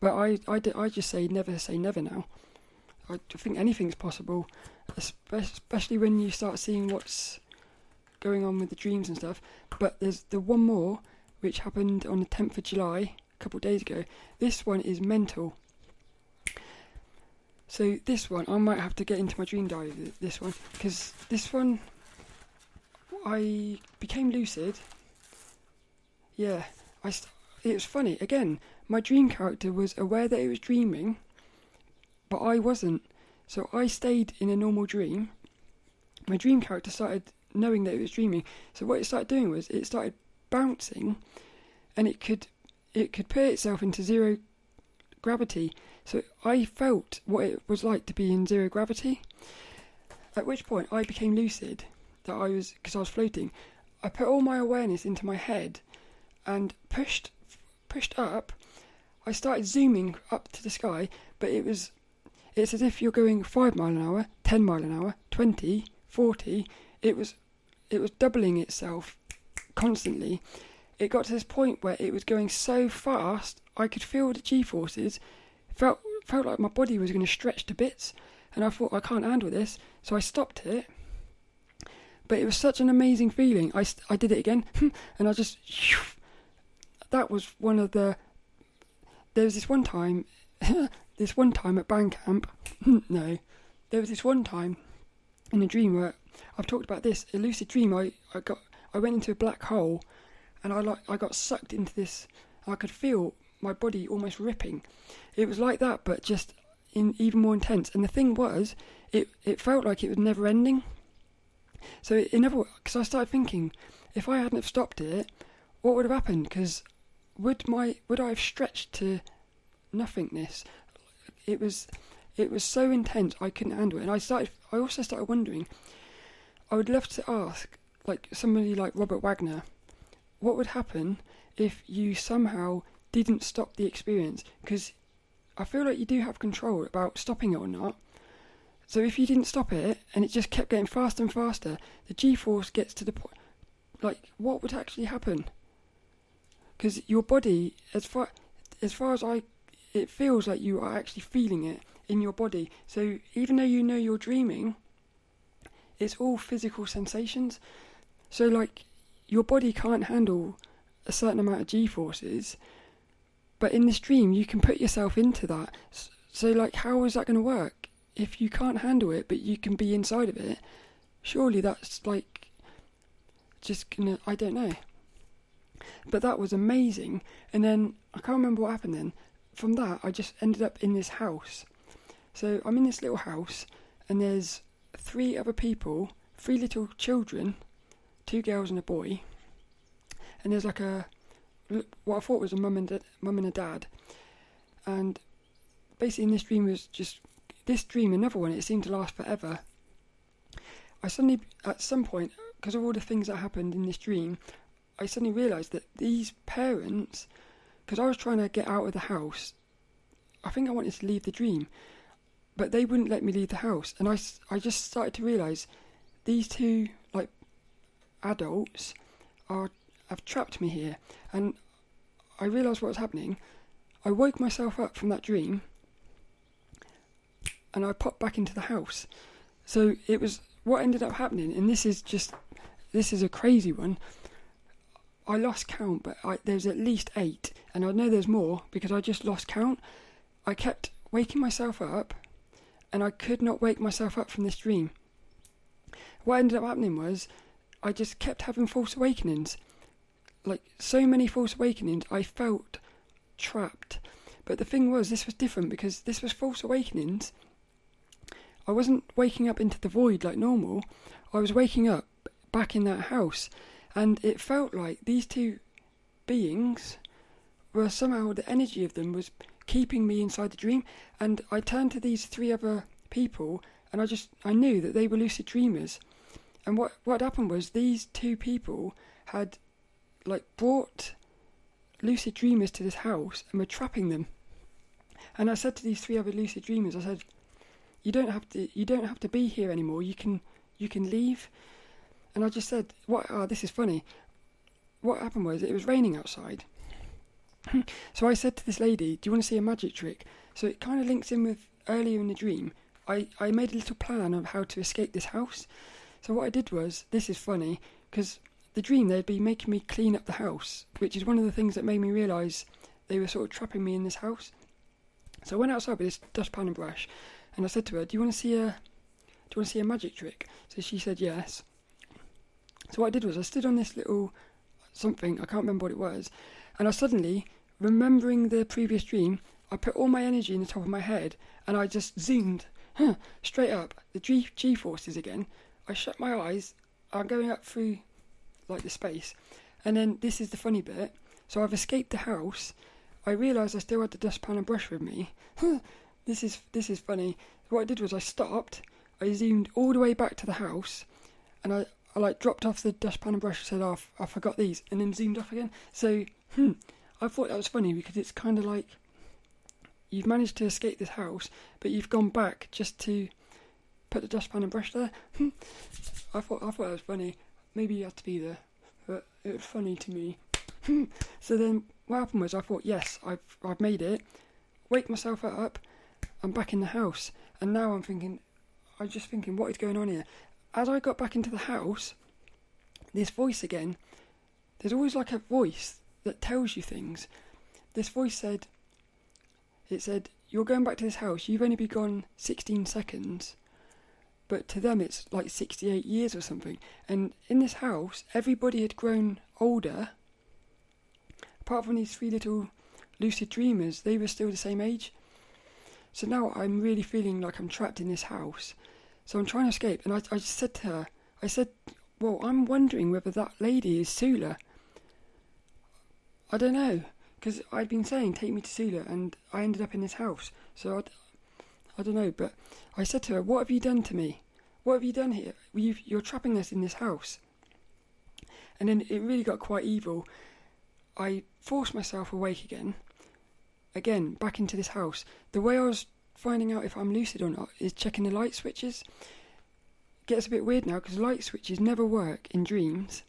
Speaker 1: But I I, I just say never say never now. I think anything's possible, especially when you start seeing what's going on with the dreams and stuff. But there's the one more which happened on the 10th of July, a couple of days ago. This one is mental. So this one, I might have to get into my dream diary. This one, because this one, I became lucid. Yeah, I. St- it was funny again. My dream character was aware that it was dreaming, but I wasn't. So I stayed in a normal dream. My dream character started knowing that it was dreaming. So what it started doing was it started bouncing, and it could it could put itself into zero gravity. So I felt what it was like to be in zero gravity. At which point I became lucid that I was because I was floating. I put all my awareness into my head and pushed pushed up. I started zooming up to the sky, but it was it's as if you're going 5 mile an hour, 10 mile an hour, 20, 40. It was it was doubling itself constantly. It got to this point where it was going so fast, I could feel the g forces. Felt felt like my body was going to stretch to bits, and I thought I can't handle this, so I stopped it. but it was such an amazing feeling. I, I did it again, *laughs* and I just *laughs* that was one of the. There was this one time, *laughs* this one time at band camp. *laughs* no, there was this one time in a dream where I've talked about this. A lucid dream. I, I got I went into a black hole, and I like I got sucked into this. I could feel my body almost ripping. It was like that, but just in even more intense. And the thing was, it it felt like it was never ending. So it never because I started thinking, if I hadn't have stopped it, what would have happened? Because would my would I have stretched to nothingness? It was it was so intense I couldn't handle it, and I started. I also started wondering. I would love to ask, like somebody like Robert Waggoner, what would happen if you somehow didn't stop the experience? Because I feel like you do have control about stopping it or not. So if you didn't stop it and it just kept getting faster and faster, the G-force gets to the point. Like, what would actually happen? Because your body, as far as far as I, it feels like you are actually feeling it in your body. So even though you know you're dreaming, it's all physical sensations. So like, your body can't handle a certain amount of G-forces, but in this dream you can put yourself into that. So like, how is that going to work? if you can't handle it but you can be inside of it, surely that's like just gonna I don't know. But that was amazing. And then I can't remember what happened then. From that I just ended up in this house. So I'm in this little house and there's three other people, three little children, two girls and a boy. And there's like a what I thought was a mum and a, mum and a dad. And basically in this dream was just this dream, another one, it seemed to last forever. I suddenly, at some point, because of all the things that happened in this dream, I suddenly realised that these parents, because I was trying to get out of the house, I think I wanted to leave the dream, but they wouldn't let me leave the house, and I, I just started to realise these two like adults are have trapped me here, and I realised what was happening. I woke myself up from that dream and I popped back into the house. So it was what ended up happening, and this is just this is a crazy one. I lost count, but I, there's at least eight, and I know there's more because I just lost count. I kept waking myself up, and I could not wake myself up from this dream. What ended up happening was I just kept having false awakenings. Like so many false awakenings, I felt trapped. But the thing was, this was different because this was false awakenings I wasn't waking up into the void like normal. I was waking up back in that house, and it felt like these two beings were somehow the energy of them was keeping me inside the dream. And I turned to these three other people, and I just I knew that they were lucid dreamers. And what what happened was these two people had like brought lucid dreamers to this house and were trapping them. And I said to these three other lucid dreamers, I said, you don't have to you don't have to be here anymore. You can you can leave. And I just said, what? Oh, this is funny. What happened was it was raining outside. *clears throat* so I said to this lady, "Do you want to see a magic trick?" So it kind of links in with earlier in the dream. I, I made a little plan of how to escape this house. So what I did was, this is funny, because the dream they'd be making me clean up the house, which is one of the things that made me realise they were sort of trapping me in this house. So I went outside with this dustpan and brush, and I said to her, "Do you want to see a do you want to see a magic trick?" So she said yes. So what I did was I stood on this little something I can't remember what it was, and I suddenly remembering the previous dream. I put all my energy in the top of my head, and I just zoomed huh, straight up. The G G forces again. I shut my eyes. I'm going up through like the space, and then this is the funny bit. So I've escaped the house. I realised I still had the dustpan and brush with me. *laughs* This is this is funny. What I did was I stopped. I zoomed all the way back to the house, and I, I like dropped off the dustpan and brush and said, "Oh, I forgot these," and then zoomed off again. So, hmm, I thought that was funny because it's kind of like you've managed to escape this house, but you've gone back just to put the dustpan and brush there. Hmm. I thought I thought that was funny. Maybe you had to be there, but it was funny to me. Hmm. so then what happened was I thought, yes, I've I've made it. Wake myself up, I'm back in the house, and now I'm thinking, I'm just thinking, what is going on here? As I got back into the house, this voice again, there's always like a voice that tells you things. This voice said, it said, You're going back to this house, you've only been gone 16 seconds. But to them, it's like 68 years or something. And in this house, everybody had grown older. Apart from these three little lucid dreamers, they were still the same age. So now I'm really feeling like I'm trapped in this house. So I'm trying to escape. And I, I said to her, I said, Well, I'm wondering whether that lady is Sula. I don't know. Because I'd been saying, Take me to Sula. And I ended up in this house. So I, I don't know. But I said to her, What have you done to me? What have you done here? you you're trapping us in this house. And then it really got quite evil. I forced myself awake again again back into this house. The way I was finding out if I'm lucid or not is checking the light switches. It gets a bit weird now because light switches never work in dreams.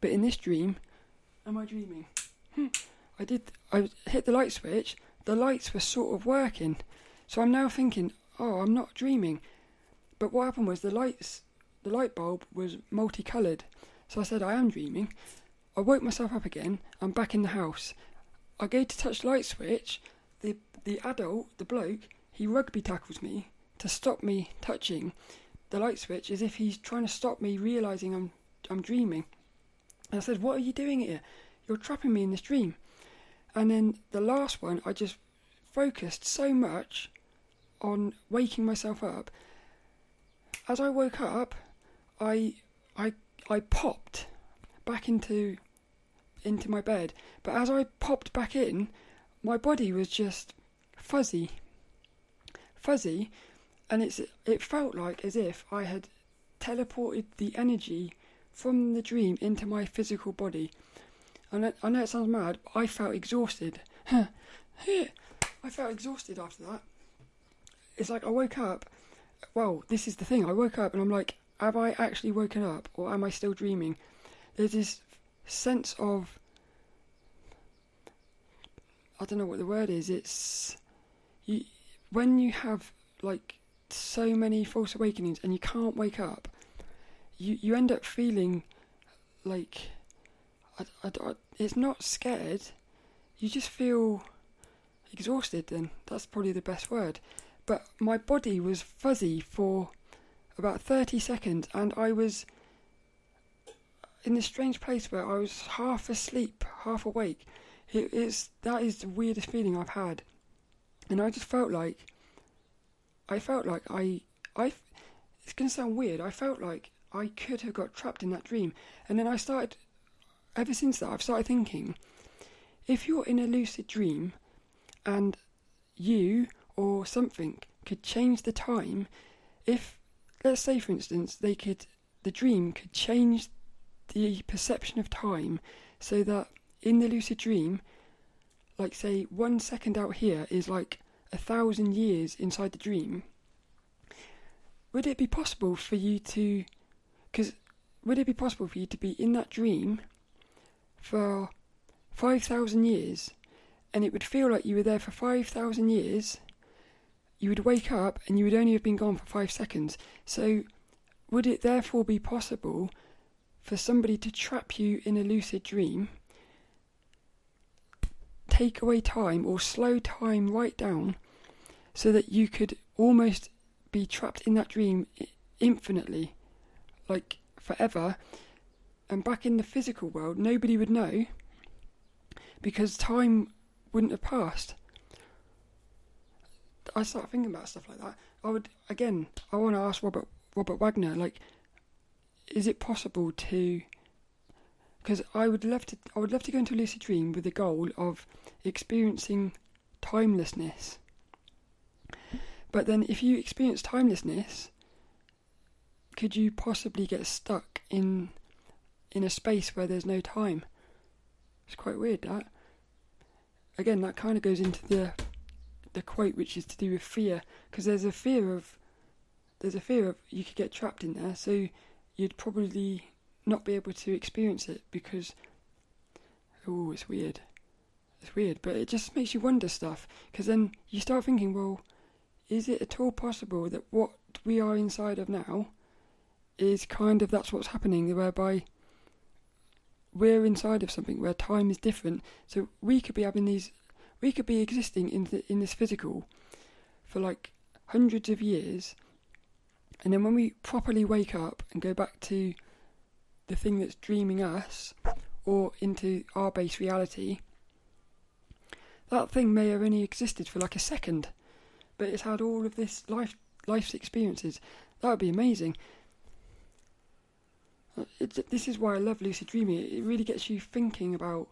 Speaker 1: But in this dream, am I dreaming? Hmm. I did. I hit the light switch. The lights were sort of working, so I'm now thinking, oh, I'm not dreaming. But what happened was the lights, the light bulb was multicoloured. So I said, I am dreaming. I woke myself up again. I'm back in the house. I go to touch the light switch. The the adult, the bloke, he rugby tackles me to stop me touching the light switch as if he's trying to stop me realizing I'm I'm dreaming. And I said, "What are you doing here? You're trapping me in this dream." And then the last one, I just focused so much on waking myself up. As I woke up, I I I popped back into into my bed. But as I popped back in, my body was just fuzzy. Fuzzy, and it's it felt like as if I had teleported the energy from the dream into my physical body. And I, I know it sounds mad, but I felt exhausted. *laughs* I felt exhausted after that. It's like I woke up. Well, this is the thing. I woke up and I'm like, have I actually woken up or am I still dreaming? There's this sense of I don't know what the word is. It's you when you have like so many false awakenings and you can't wake up. You you end up feeling like I, I, I, it's not scared. You just feel exhausted. Then that's probably the best word. But my body was fuzzy for about thirty seconds, and I was in this strange place where I was half asleep, half awake. It is that is the weirdest feeling I've had, and I just felt like I felt like I I. It's gonna sound weird. I felt like I could have got trapped in that dream, and then I started. Ever since that, I've started thinking, if you're in a lucid dream, and you or something could change the time, if let's say for instance they could the dream could change the perception of time so that in the lucid dream, like say one second out here is like a thousand years inside the dream. Would it be possible for you to, because would it be possible for you to be in that dream for five thousand years, and it would feel like you were there for five thousand years? You would wake up and you would only have been gone for five seconds. So, would it therefore be possible for somebody to trap you in a lucid dream? Take away time or slow time right down so that you could almost be trapped in that dream infinitely, like forever. And back in the physical world, nobody would know because time wouldn't have passed. I start thinking about stuff like that. I would again. I want to ask Robert Robert Waggoner, like, is it possible to because I would love to I would love to go into a lucid dream with the goal of experiencing timelessness. But then if you experience timelessness, could you possibly get stuck in in a space where there's no time? It's quite weird that. Again, that kind of goes into the the quote which is to do with fear because there's a fear of there's a fear of you could get trapped in there so you'd probably not be able to experience it because oh, it's weird. It's weird, but it just makes you wonder stuff because then you start thinking, well, is it at all possible that what we are inside of now is kind of that's what's happening, whereby we're inside of something where time is different. So we could be having these, we could be existing in the, in this physical for like hundreds of years, and then when we properly wake up and go back to the thing that's dreaming us, or into our base reality, that thing may have only existed for like a second, but it's had all of this life life's experiences. That would be amazing. This is why I love lucid dreaming. It really gets you thinking about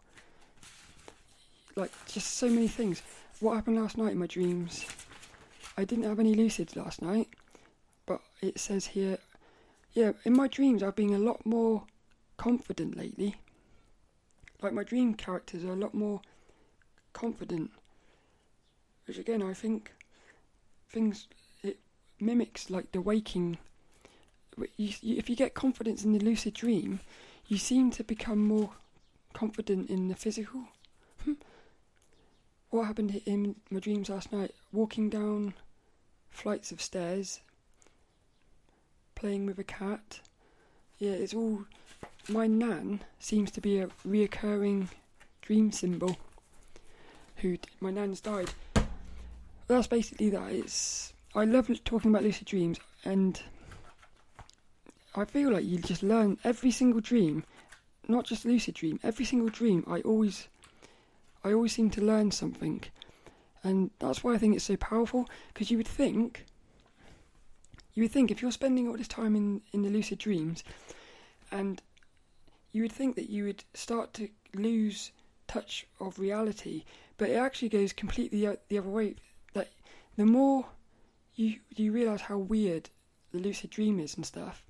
Speaker 1: like just so many things. What happened last night in my dreams? I didn't have any lucids last night, but it says here, yeah, in my dreams I've been a lot more confident lately. Like my dream characters are a lot more confident, which again I think things it mimics like the waking you, you, if you get confidence in the lucid dream, you seem to become more confident in the physical. Hmm. what happened in my dreams last night? Walking down flights of stairs, playing with a cat. Yeah, it's all. My nan seems to be a reoccurring dream symbol. Who my nan's died. That's basically that. It's. I love talking about lucid dreams and I feel like you just learn every single dream, not just lucid dream. Every single dream, I always, I always seem to learn something, and that's why I think it's so powerful. Because you would think, you would think if you're spending all this time in in the lucid dreams, and you would think that you would start to lose touch of reality, but it actually goes completely the other way. That the more you you realize how weird the lucid dream is and stuff,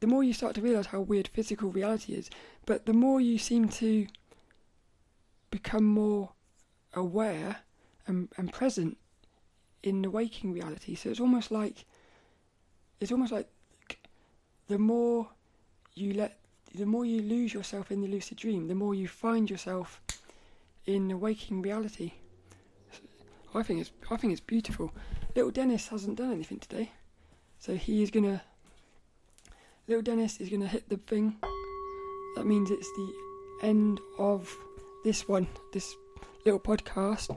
Speaker 1: the more you start to realize how weird physical reality is, but the more you seem to become more aware and, and present in the waking reality. So it's almost like it's almost like the more you let the more you lose yourself in the lucid dream, the more you find yourself in the waking reality. I think it's I think it's beautiful. Little Dennis hasn't done anything today, so he is gonna Little Dennis is to hit the thing. That means it's the end of this one, this little podcast.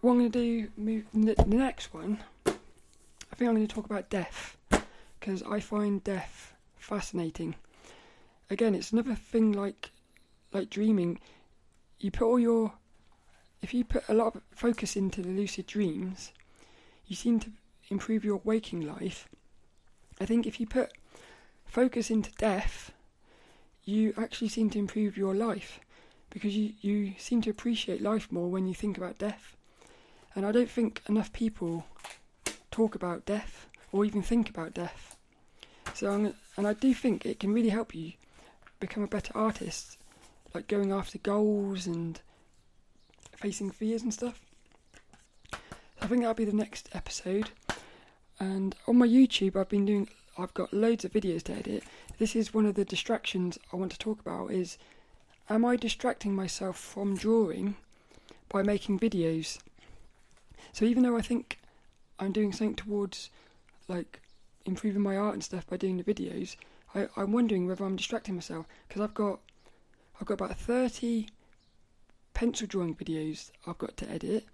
Speaker 1: What I'm going to do, move the next one. I think I'm going to talk about death because I find death fascinating. Again, it's another thing like like dreaming. You put all your if you put a lot of focus into the lucid dreams, you seem to improve your waking life I think if you put focus into death, you actually seem to improve your life because you, you seem to appreciate life more when you think about death. And I don't think enough people talk about death or even think about death. So, I'm, and I do think it can really help you become a better artist, like going after goals and facing fears and stuff. So I think that'll be the next episode. And on my YouTube, I've been doing. I've got loads of videos to edit. This is one of the distractions I want to talk about. Is am I distracting myself from drawing by making videos? So even though I think I'm doing something towards like improving my art and stuff by doing the videos, I, I'm wondering whether I'm distracting myself because I've got I've got about 30 pencil drawing videos I've got to edit.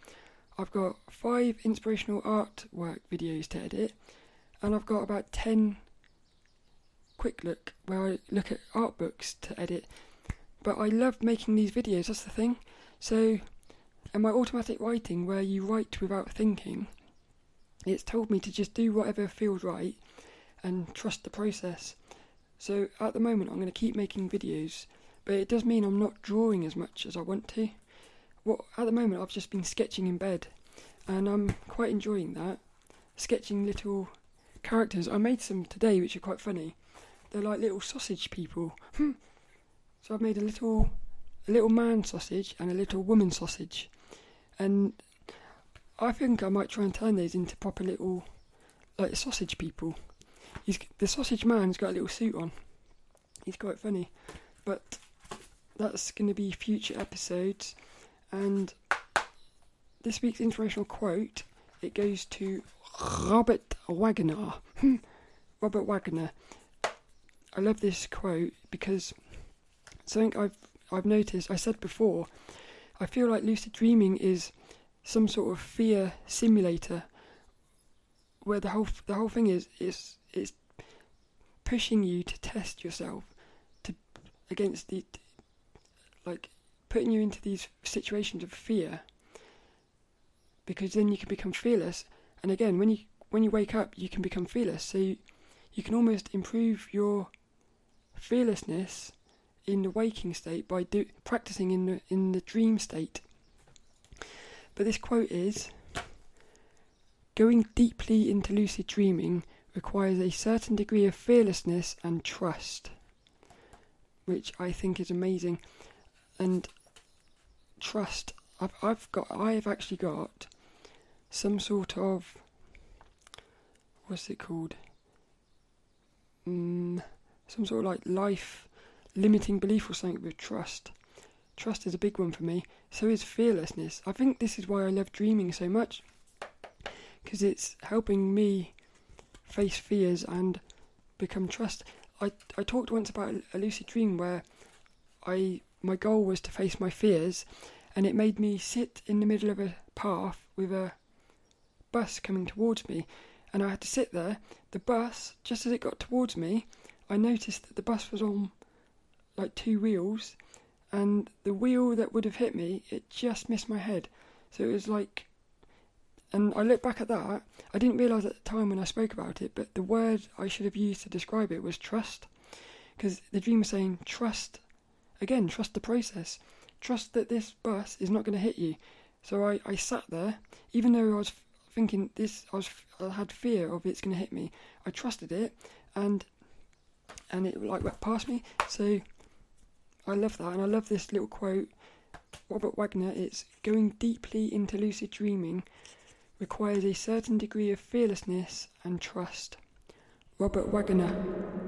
Speaker 1: I've got five inspirational artwork videos to edit, and I've got about 10 quick look where I look at art books to edit. But I love making these videos, that's the thing. So, and my automatic writing, where you write without thinking, it's told me to just do whatever feels right and trust the process. So at the moment, I'm going to keep making videos, but it does mean I'm not drawing as much as I want to what at the moment I've just been sketching in bed, and I'm quite enjoying that. Sketching little characters. I made some today, which are quite funny. They're like little sausage people. *laughs* So I've made a little, a little man sausage and a little woman sausage, and I think I might try and turn these into proper little, like sausage people. He's the sausage man's got a little suit on. He's quite funny, but that's going to be future episodes. And this week's inspirational quote it goes to Robert Waggoner. *laughs* Robert Waggoner. I love this quote because something I've I've noticed. I said before, I feel like lucid dreaming is some sort of fear simulator, where the whole the whole thing is is is pushing you to test yourself to against the like putting you into these situations of fear because then you can become fearless. And again when you when you wake up you can become fearless. So you, you can almost improve your fearlessness in the waking state by do, practicing in the in the dream state but this quote is going deeply into lucid dreaming requires a certain degree of fearlessness and trust, which I think is amazing. And trust, I've, I've got, I've actually got some sort of, what's it called? Mm, some sort of like life limiting belief or something with trust. Trust is a big one for me. So is fearlessness. I think this is why I love dreaming so much because it's helping me face fears and become trust. I I talked once about a lucid dream where I my goal was to face my fears, and it made me sit in the middle of a path with a bus coming towards me, and I had to sit there. The bus, just as it got towards me, I noticed that the bus was on like two wheels, and the wheel that would have hit me, it just missed my head. So it was like and I look back at that, I didn't realise at the time when I spoke about it, but the word I should have used to describe it was trust. Because the dream was saying, trust, again, trust the process. Trust that this bus is not going to hit you. So I, I sat there, even though I was thinking this, I, was, I had fear of it's going to hit me. I trusted it, and and it like went past me. So I love that, and I love this little quote. Robert Waggoner. It's going deeply into lucid dreaming requires a certain degree of fearlessness and trust. Robert Waggoner.